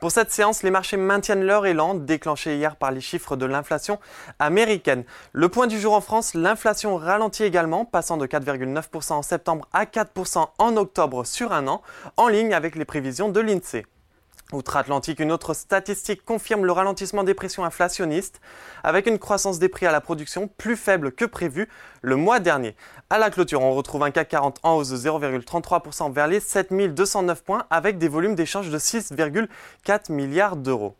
Pour cette séance, les marchés maintiennent leur élan, déclenché hier par les chiffres de l'inflation américaine. Le point du jour en France, l'inflation ralentit également, passant de 4,9% en septembre à 4% en octobre sur un an, en ligne avec les prévisions de l'INSEE. Outre-Atlantique, une autre statistique confirme le ralentissement des pressions inflationnistes, avec une croissance des prix à la production plus faible que prévu le mois dernier. À la clôture, on retrouve un CAC 40 en hausse de 0,33% vers les 7209 points, avec des volumes d'échange de 6,4 milliards d'euros.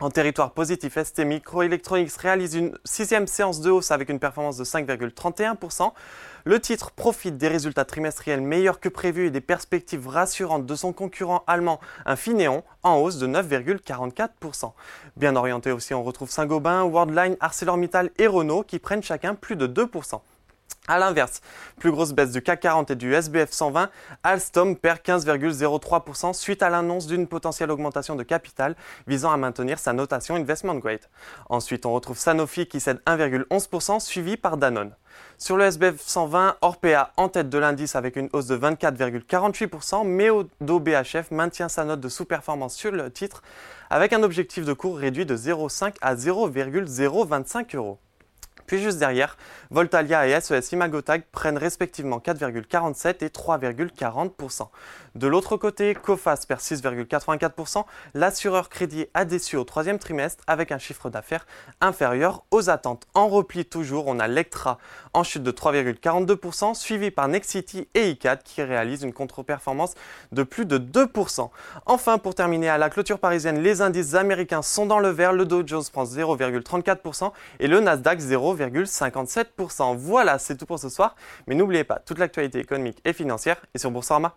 En territoire positif, ST Microelectronics réalise une sixième séance de hausse avec une performance de 5,31%. Le titre profite des résultats trimestriels meilleurs que prévus et des perspectives rassurantes de son concurrent allemand Infineon en hausse de 9,44%. Bien orienté aussi, on retrouve Saint-Gobain, Worldline, ArcelorMittal et Renault qui prennent chacun plus de 2%. A l'inverse, plus grosse baisse du CAC 40 et du SBF 120, Alstom perd 15,03% suite à l'annonce d'une potentielle augmentation de capital visant à maintenir sa notation investment grade. Ensuite, on retrouve Sanofi qui cède 1,11% suivi par Danone. Sur le SBF 120, Orpea en tête de l'indice avec une hausse de 24,48%, mais Odo BHF maintient sa note de sous-performance sur le titre avec un objectif de cours réduit de 0,5 à 0,025 euros. Puis juste derrière, Voltalia et SES Imagotag prennent respectivement 4,47 et 3,40%. De l'autre côté, Coface perd 6,84%. L'assureur crédit a déçu au troisième trimestre avec un chiffre d'affaires inférieur aux attentes. En repli toujours, on a Lectra en chute de 3,42%, suivi par Nexity et ICAD qui réalisent une contre-performance de plus de 2%. Enfin, pour terminer à la clôture parisienne, les indices américains sont dans le vert. Le Dow Jones prend 0,34% et le Nasdaq 0,57%. Voilà, c'est tout pour ce soir. Mais n'oubliez pas, toute l'actualité économique et financière est sur Boursorama.